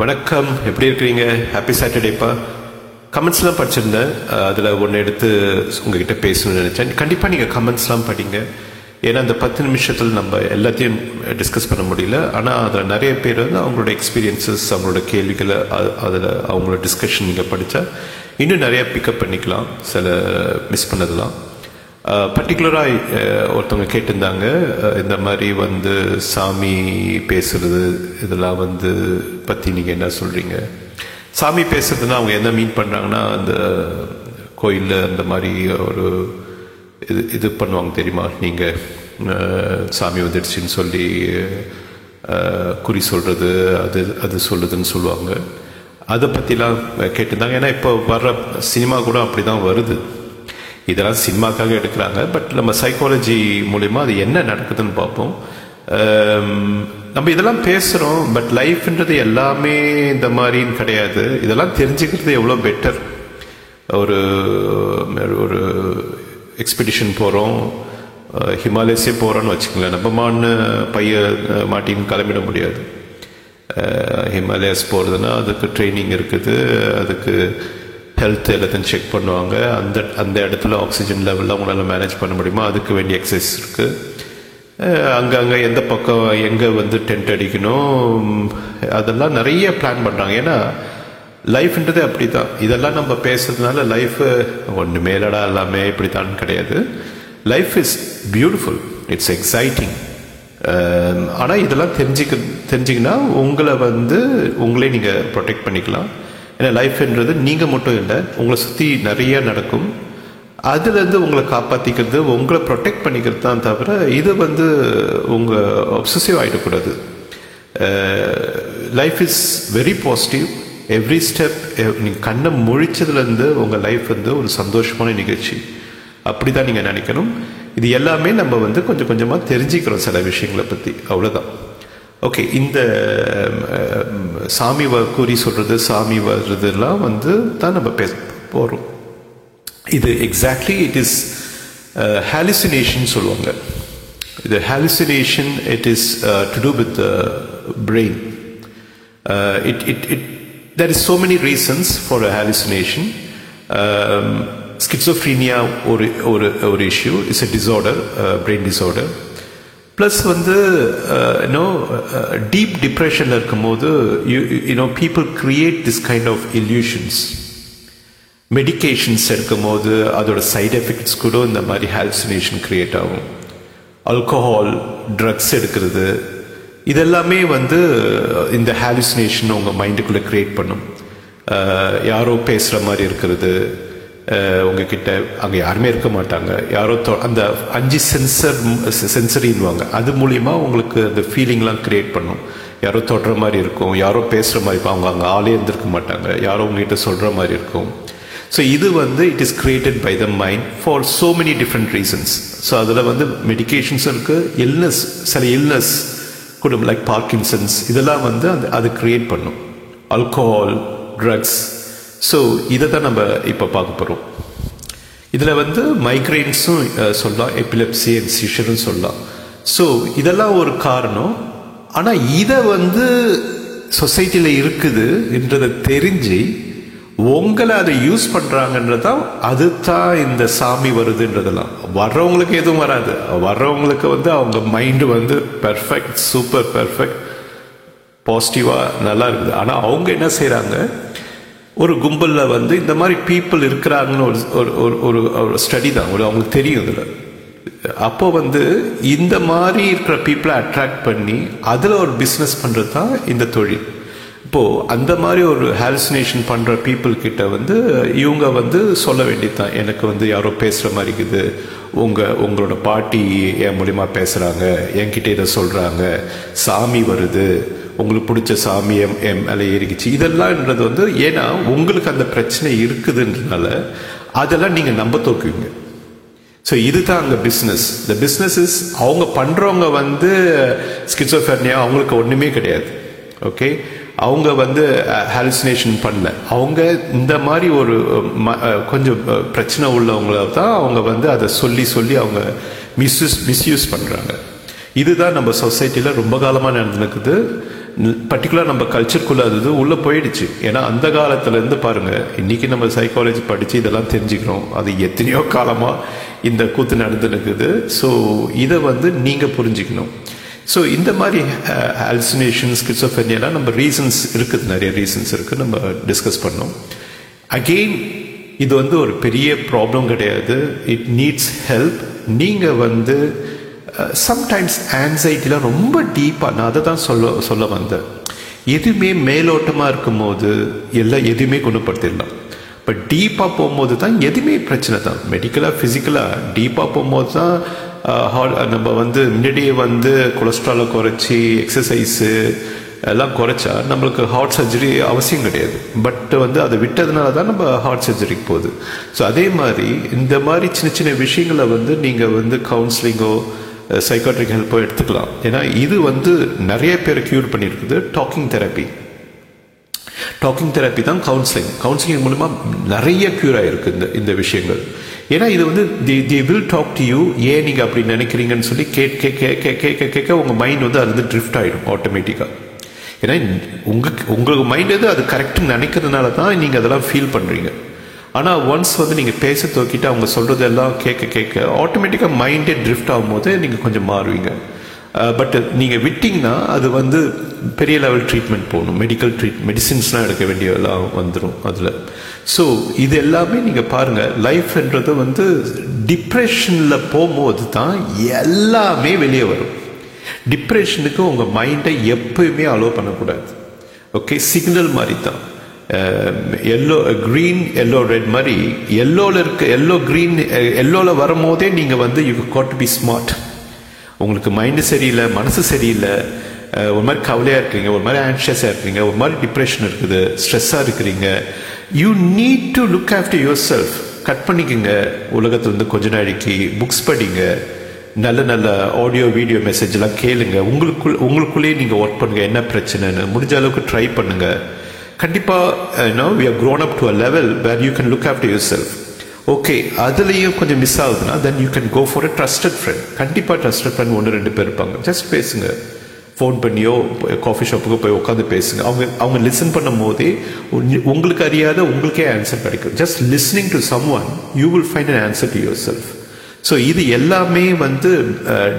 வணக்கம். எப்படி இருக்கிறீங்க? ஹாப்பி சாட்டர்டேப்பா கமெண்ட்ஸ்லாம் படிச்சிருந்தேன். அதில் ஒன்று எடுத்து உங்ககிட்ட பேசணும்னு நினச்சேன். கண்டிப்பாக நீங்கள் கமெண்ட்ஸ்லாம் படிங்க. ஏன்னா அந்த பத்து நிமிஷத்தில் நம்ம எல்லாத்தையும் டிஸ்கஸ் பண்ண முடியல. ஆனால் அதில் நிறைய பேர் வந்து அவங்களோட எக்ஸ்பீரியன்சஸ் அவங்களோட கேள்விகளை அதில் அவங்களோட டிஸ்கஷன் நீங்கள் படித்தா இன்னும் நிறையா பிக்கப் பண்ணிக்கலாம். சில மிஸ் பண்ணதெல்லாம். பர்டிகுலராக ஒருத்தவங்க கேட்டிருந்தாங்க. இந்த மாதிரி வந்து சாமி பேசுறது இதெல்லாம் வந்து பற்றி நீங்கள் என்ன சொல்கிறீங்க சாமி பேசுறதுன்னா அவங்க என்ன மீன் பண்ணுறாங்கன்னா அந்த கோயிலில் அந்த மாதிரி ஒரு இது இது பண்ணுவாங்க தெரியுமா? நீங்கள் சாமி வந்துடுச்சுன்னு சொல்லி குறி சொல்கிறது அது அது சொல்லுதுன்னு சொல்லுவாங்க. அதை பற்றிலாம் கேட்டிருந்தாங்க. ஏன்னா இப்போ வர்ற சினிமா கூட அப்படி தான் வருது. இதெல்லாம் சினிமாக்காக எடுக்கிறாங்க. பட் நம்ம சைக்காலஜி மூலிமா அது என்ன நடக்குதுன்னு பார்ப்போம். Um, நம்ம இதெல்லாம் பேசுகிறோம் பட் லைஃப்ன்றது எல்லாமே இந்த மாதிரின்னு கிடையாது. இதெல்லாம் தெரிஞ்சுக்கிறது எவ்வளோ பெட்டர் ஒரு ஒரு எக்ஸ்பெடிஷன் போகிறோம் ஹிமாலயஸே போகிறோன்னு வச்சுக்கோங்களேன். நம்ம மான்னு பைய மாட்டின்னு கிளம்பிட முடியாது. ஹிமாலயாஸ் போகிறதுனா அதுக்கு ட்ரைனிங் இருக்குது. அதுக்கு ஹெல்த் எல்லாத்தையும் செக் பண்ணுவாங்க. அந்த அந்த இடத்துல ஆக்சிஜன் லெவலில் அவங்களால மேனேஜ் பண்ண முடியுமா? அதுக்கு வேண்டிய எக்ஸசைஸ் இருக்குது அங்கங்கே எந்த பக்கம் எங்கே வந்து டென்ட் அடிக்கணும்? அதெல்லாம் நிறைய பிளான் பண்ணுறாங்க ஏன்னா லைஃப்ன்றது அப்படி தான் இதெல்லாம் நம்ம பேசுறதுனால லைஃப் ஒன்று மேலடா எல்லாமே இப்படி தான் கிடையாது life is beautiful it's exciting ஆனால் இதெல்லாம் தெரிஞ்சுக்க தெரிஞ்சிங்கன்னா உங்களை வந்து உங்களே நீங்கள் ப்ரொடெக்ட் பண்ணிக்கலாம். ஏன்னா லைஃப்ன்றது நீங்கள் மட்டும் இல்லை உங்களை சுற்றி நிறைய நடக்கும். அதுலேருந்து உங்களை காப்பாற்றிக்கிறது உங்களை ப்ரொடெக்ட் பண்ணிக்கிறது தான் தவிர இது வந்து உங்கள் ஒப்சசிவ் ஆகிடக்கூடாது life is very positive every step நீங்கள் கண்ணை முழிச்சதுலேருந்து உங்கள் லைஃப் வந்து ஒரு சந்தோஷமான நிகழ்ச்சி. அப்படி தான் நீங்கள் நினைக்கணும். இது எல்லாமே நம்ம வந்து கொஞ்சம் கொஞ்சமாக தெரிஞ்சுக்கிறோம் சில விஷயங்களை பற்றி அவ்வளோதான் ஓகே இந்த um, um, சாமி வ சொல்கிறது சாமி வர்றதுலாம் வந்து தான் நம்ம பேச போகிறோம் இது எக்ஸாக்ட்லி இட் இஸ் ஹாலிசினேஷன் சொல்லுவாங்க. இது hallucination it is to do with brain it it it there is so many reasons for a hallucination. Um, ஒரு ஒரு ஒரு issue is a disorder brain brain plus வந்து யூனோ டீப் டிப்ரெஷனில் இருக்கும்போது you you know people create this kind of illusions medications எடுக்கும்போது அதோட side effects கூட இந்த மாதிரி ஹாலுசினேஷன் கிரியேட் ஆகும். ஆல்கஹால் ட்ரக்ஸ் எடுக்கிறது. இதெல்லாமே வந்து uh, இந்த ஹாலுசினேஷன் உங்கள் மைண்டுக்குள்ளே க்ரியேட் பண்ணும். Uh, யாரோ பேசுகிற மாதிரி இருக்கிறது. உங்ககிட்ட அங்கே யாருமே இருக்க மாட்டாங்க. யாரோ தொ- அந்த அஞ்சு சென்சர் சென்சரின்வாங்க அது மூலிமா உங்களுக்கு அந்த ஃபீலிங்லாம் கிரியேட் பண்ணும். யாரோ தொடுற மாதிரி இருக்கும். யாரோ பேசுகிற மாதிரி இருக்கும். அவங்க அங்கே ஆளே இருந்திருக்க மாட்டாங்க. யாரோ உங்ககிட்ட சொல்கிற மாதிரி இருக்கும். ஸோ இது வந்து it is created by the mind for so many different reasons so அதில் வந்து மெடிக்கேஷன்ஸ் இருக்குது இல்னஸ் சில இல்னஸ் கூட லைக் பார்க்கின்சன்ஸ் இதெல்லாம் வந்து அந்த அது கிரியேட் பண்ணும். அல்கோஹால் ட்ரக்ஸ் ஸோ இதை தான் நம்ம இப்போ பார்க்க போகிறோம் இதில் வந்து மைக்ரைன்ஸும் சொல்லலாம். எபிலெப்சி அண்ட் சிஷரும் சொல்லலாம். ஸோ இதெல்லாம் ஒரு காரணம். ஆனால் இதை வந்து சொசைட்டியில் இருக்குதுன்றதை தெரிஞ்சு உங்களை அதை யூஸ் பண்ணுறாங்கன்றதான் அதுதான் இந்த சாமி வருதுன்றதெல்லாம். வர்றவங்களுக்கு எதுவும் வராது. வர்றவங்களுக்கு வந்து அவங்க மைண்டு வந்து பெர்ஃபெக்ட் சூப்பர் பெர்ஃபெக்ட் பாசிட்டிவாக நல்லா இருக்குது. ஆனால் அவங்க என்ன செய்கிறாங்க ஒரு கும்பலில் வந்து இந்த மாதிரி பீப்புள் இருக்கிறாங்கன்னு ஒரு ஒரு ஒரு ஒரு ஒரு ஸ்டடி தான். ஒரு அவங்களுக்கு தெரியும் இதில். அப்போ வந்து இந்த மாதிரி இருக்கிற பீப்புளை அட்ராக்ட் பண்ணி அதில் ஒரு பிஸ்னஸ் பண்ணுறது தான் இந்த தொழில். இப்போது அந்த மாதிரி ஒரு ஹாலுசினேஷன் பண்ணுற பீப்புள் கிட்ட வந்து இவங்க வந்து சொல்ல வேண்டியது தான். எனக்கு வந்து யாரோ பேசுகிற மாதிரி இருக்குது. உங்கள் உங்களோட பாட்டி என் மூலிமா பேசுகிறாங்க என்கிட்ட இதை சொல்கிறாங்க சாமி வருது. உங்களுக்கு பிடிச்ச சாமி எம் எம் மேலே ஏறிக்குச்சு. இதெல்லாம்ன்றது வந்து ஏன்னா உங்களுக்கு அந்த பிரச்சனை இருக்குதுன்றனால அதெல்லாம் நீங்கள் நம்ப தோக்குவீங்க. ஸோ இதுதான் அங்கே பிஸ்னஸ் இந்த பிஸ்னஸ் இஸ் அவங்க பண்ணுறவங்க வந்து ஸ்கிசோஃபெர்னியா அவங்களுக்கு ஒன்றுமே கிடையாது. ஓகே அவங்க வந்து ஹாலுசினேஷன் பண்ணல. அவங்க இந்த மாதிரி ஒரு ம- கொஞ்சம் பிரச்சனை உள்ளவங்கள தான் அவங்க வந்து அதை சொல்லி சொல்லி அவங்க மிஸ்யூஸ் மிஸ்யூஸ் பண்ணுறாங்க இதுதான் நம்ம சொசைட்டியில் ரொம்ப காலமாக நடந்துக்குது பர்டிகுலர் நம்ம கல்ச்சருக்குள்ள அது உள்ளே போயிடுச்சு. ஏன்னா அந்த காலத்துல இருந்து பாருங்க இன்னைக்கு நம்ம சைக்காலஜி படிச்சு இதெல்லாம் தெரிஞ்சுக்கிறோம். அது எத்தனையோ காலமா இந்த கூத்து நடந்துருக்குது ஸோ இதை வந்து நீங்க புரிஞ்சுக்கணும். ஸோ இந்த மாதிரி ஹால்சினேஷன்ஸ் ஸ்கிசோஃபெனியெல்லாம் நம்ம ரீசன்ஸ் இருக்குது. நிறைய ரீசன்ஸ் இருக்குது நம்ம டிஸ்கஸ் பண்ணோம். அகெயின் இது வந்து ஒரு பெரிய ப்ராப்ளம் கிடையாது. இட் நீட்ஸ் ஹெல்ப் நீங்கள் வந்து சம்டைம்ஸ் ஆன்சைட்டிலாம் ரொம்ப டீப்பாக நான் அதை தான் சொல்ல சொல்ல வந்தேன். எதுவுமே மேலோட்டமாக இருக்கும்போது எல்லாம் எதுவுமே குணப்படுத்திடலாம். பட் டீப்பாக போகும்போது தான் எதுவுமே பிரச்சனை தான். மெடிக்கலாக ஃபிசிக்கலாக டீப்பாக போகும்போது தான் ஹார்ட் நம்ம வந்து முன்னாடியே வந்து கொலஸ்ட்ராலை குறைச்சி எக்ஸசைஸு எல்லாம் குறைச்சா நம்மளுக்கு ஹார்ட் சர்ஜரி அவசியம் கிடையாது. பட் வந்து அதை விட்டதுனால தான் நம்ம ஹார்ட் சர்ஜரிக்கு போகுது. ஸோ அதே மாதிரி இந்த மாதிரி சின்ன சின்ன விஷயங்களை வந்து நீங்கள் வந்து கவுன்சிலிங்கோ சைக்காட்ரிக் ஹெல்ப்போ எடுத்துக்கலாம். ஏன்னா இது வந்து நிறைய பேரை க்யூர் பண்ணியிருக்குது. டாக்கிங் தெரப்பி டாக்கிங் தெரப்பி தான் கவுன்சிலிங் கவுன்சிலிங் மூலமா நிறைய க்யூர் ஆகிருக்கு இந்த இந்த விஷயங்கள். ஏன்னா இது வந்து the the will talk to you ஏன் நீங்கள் அப்படி நினைக்கிறீங்கன்னு சொல்லி கேட்க கேட்க கேட்க கேட்க உங்கள் மைண்ட் வந்து அது வந்து ட்ரிஃப்ட் ஆகிடும் ஆட்டோமேட்டிக்காக ஏன்னா உங்களுக்கு உங்களுக்கு மைண்ட் எது அது கரெக்டுன்னு நினைக்கிறதுனால தான் நீங்கள் அதெல்லாம் ஃபீல் பண்ணுறீங்க ஆனால் ஒன்ஸ் வந்து நீங்கள் பேச தூக்கிட்டு அவங்க சொல்கிறதெல்லாம் கேட்க கேட்க ஆட்டோமேட்டிக்காக மைண்டே ட்ரிஃப்ட் ஆகும்போது நீங்கள் கொஞ்சம் மாறுவீங்க. பட் நீங்கள் விட்டிங்கன்னா அது வந்து பெரிய லெவல் ட்ரீட்மெண்ட் போகணும். மெடிக்கல் ட்ரீட் மெடிசின்ஸ்லாம் எடுக்க வேண்டியதெல்லாம் வந்துடும் அதில். ஸோ இது எல்லாமே நீங்கள் பாருங்கள் லைஃப்ன்றது வந்து டிப்ரெஷனில் போகும்போது தான் எல்லாமே வெளியே வரும். டிப்ரெஷனுக்கு உங்கள் மைண்டை எப்பயுமே அலோவ் பண்ணக்கூடாது. ஓகே சிக்னல் மாதிரி தான் எல்லோ க்ரீன் எல்லோ ரெட் மாதிரி எல்லோவில் இருக்க எல்லோ க்ரீன் எல்லோவில் வரும்போதே நீங்கள் வந்து you got to be smart உங்களுக்கு மைண்டு சரியில்லை மனசு சரியில்லை uh, ஒரு மாதிரி கவலையாக இருக்கிறீங்க ஒரு மாதிரி ஆன்ஷியஸாக இருக்கிறீங்க ஒரு மாதிரி டிப்ரெஷன் இருக்குது ஸ்ட்ரெஸ்ஸாக இருக்கிறீங்க. You need to look after yourself cut பண்ணிக்கோங்க உலகத்துலேருந்து கொஞ்ச நாளைக்கு புக்ஸ் படிங்க. நல்ல நல்ல ஆடியோ வீடியோ மெசேஜ்லாம் கேளுங்க. உங்களுக்குள் உங்களுக்குள்ளேயே நீங்கள் ஒர்க் பண்ணுங்கள் என்ன பிரச்சனைன்னு முடிஞ்ச அளவுக்கு ட்ரை பண்ணுங்கள் கண்டிப்பாக no we are grown up to a level where you can look after yourself okay அதுலேயும் கொஞ்சம் மிஸ் ஆகுதுன்னா then you can go for a trusted friend கண்டிப்பாக ட்ரஸ்டட் ஃப்ரெண்ட் ஒன்று ரெண்டு பேர் இருப்பாங்க. ஜஸ்ட் பேசுங்க. ஃபோன் பண்ணியோ காஃபி ஷாப்புக்கு போய் உட்காந்து பேசுங்க. அவங்க அவங்க லிசன் பண்ணும் போதே உங்களுக்கு அறியாத உங்களுக்கே ஆன்சர் கிடைக்கும். Just listening to someone you will find an answer to yourself so இது எல்லாமே வந்து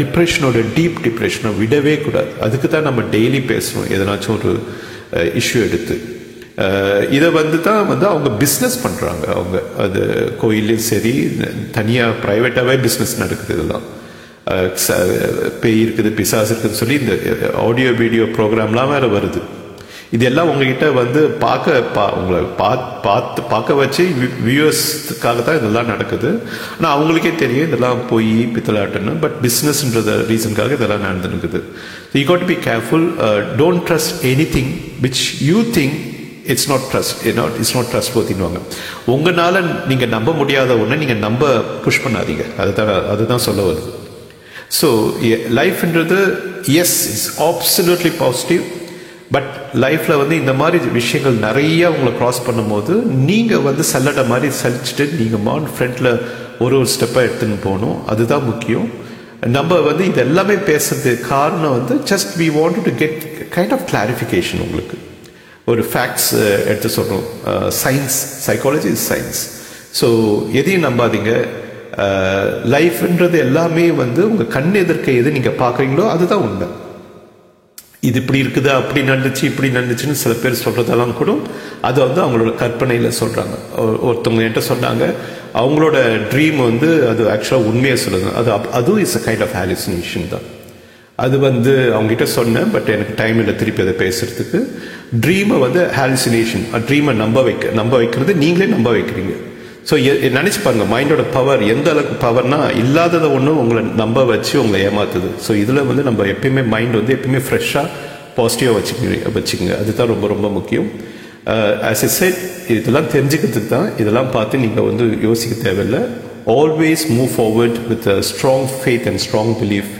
டிப்ரெஷனோட டீப் டிப்ரெஷனை விடவே கூடாது. அதுக்கு தான் நம்ம டெய்லி பேசணும் எதனாச்சும் ஒரு uh, இஷ்யூ எடுத்து. இதை வந்து தான் வந்து அவங்க பிஸ்னஸ் பண்ணுறாங்க அவங்க அது கோயிலையும் சரி தனியாக ப்ரைவேட்டாகவே பிஸ்னஸ் நடக்குது இதெல்லாம். பேய் இருக்குது பிசாஸ் இருக்குதுன்னு சொல்லி இந்த ஆடியோ வீடியோ ப்ரோக்ராம்லாம் வேறு வருது. இது எல்லாம் உங்ககிட்ட வந்து பார்க்க பா உங்களை பார்த்து பார்க்க வச்சு வியூவர்ஸ்க்காக தான் இதெல்லாம் நடக்குது. ஆனால் அவங்களுக்கே தெரியும் இதெல்லாம் போய் பித்தலாட்டுன்னு பட் பிஸ்னஸ்ன்றத ரீசனுக்காக இதெல்லாம் நடந்துருக்குது you got be careful don't trust anything which you think it's not trust not it's not trust போத்தின்வாங்க உங்களால் நீங்கள் நம்ப முடியாத ஒன்று நீங்கள் நம்ப புஷ் பண்ணாதீங்க. அதுதான் அதுதான் சொல்ல வருது. So லைஃப்ன்றது yes it's absolutely positive but லைஃப்பில் வந்து இந்த மாதிரி விஷயங்கள் நிறையா உங்களை க்ராஸ் பண்ணும்போது நீங்கள் வந்து சல்லடை மாதிரி சலிச்சுட்டு நீங்கள் மான் ஃப்ரண்ட்டில் ஒரு ஒரு ஸ்டெப்பாக எடுத்துன்னு போகணும். அதுதான் முக்கியம். நம்ம வந்து இது எல்லாமே பேசுறது காரணம் வந்து just we want to get kind of clarification உங்களுக்கு. ஒரு ஃபேக்ட்ஸ் uh, எடுத்து சொல்கிறோம் science psychology is science so எதையும் நம்பாதீங்க. Uh, லைஃப்ன்றது எல்லாமே வந்து உங்கள் கண் எதிர்க்க எது நீங்கள் பார்க்குறீங்களோ அதுதான் உண்மை. இது இப்படி இருக்குது? அப்படி நடந்துச்சு இப்படி நடந்துச்சுன்னு சில பேர் சொல்கிறதெல்லாம் கூட அது வந்து அவங்களோட கற்பனையில் சொல்கிறாங்க ஒருத்தவங்க என்கிட்ட சொன்னாங்க அவங்களோட ட்ரீம் வந்து அது ஆக்சுவலாக உண்மையை சொல்லுது. அது அதுவும் is a kind of hallucination தான். அது வந்து அவங்ககிட்ட சொன்னேன் பட் எனக்கு டைம் இல்லை திருப்பி அதை பேசுறதுக்கு. ட்ரீமை வந்து ஹாலிசினேஷன் ட்ரீமை நம்ப வைக்க நம்ப வைக்கிறது நீங்களே நம்ப வைக்கிறீங்க. ஸோ நினச்சி பாருங்க மைண்டோட பவர் எந்த அளவுக்கு பவர்னா இல்லாததை ஒன்றும் உங்களை நம்ப வச்சு உங்களை ஏமாத்துது. ஸோ இதில் வந்து நம்ம எப்பயுமே மைண்ட் வந்து எப்பயுமே ஃப்ரெஷ்ஷாக பாசிட்டிவாக வச்சுக்க வச்சுக்கோங்க அதுதான் ரொம்ப ரொம்ப முக்கியம். ஆஸ் எ செட் இதெல்லாம் தெரிஞ்சுக்கிறதுக்கு தான் இதெல்லாம் பார்த்து நீங்கள் வந்து யோசிக்க தேவையில்லை. Always move forward with a strong faith and strong belief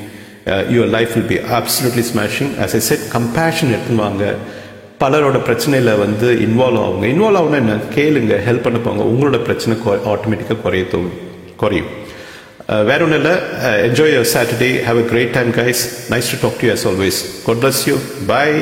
your life will be absolutely smashing as a set compassion எடுத்துன்னு வாங்க. பலரோட பிரச்சனையில் வந்து இன்வால்வ் ஆகுங்க இன்வால்வ் ஆகுனா என்ன? கேளுங்க ஹெல்ப் பண்ண போங்க. உங்களோட பிரச்சனை ஆட்டோமேட்டிக்காக குறைய தோணும் குறையும். வேற ஒன்றும் இல்லை. Enjoy your Saturday have a great time guys nice to talk to us always God bless you bye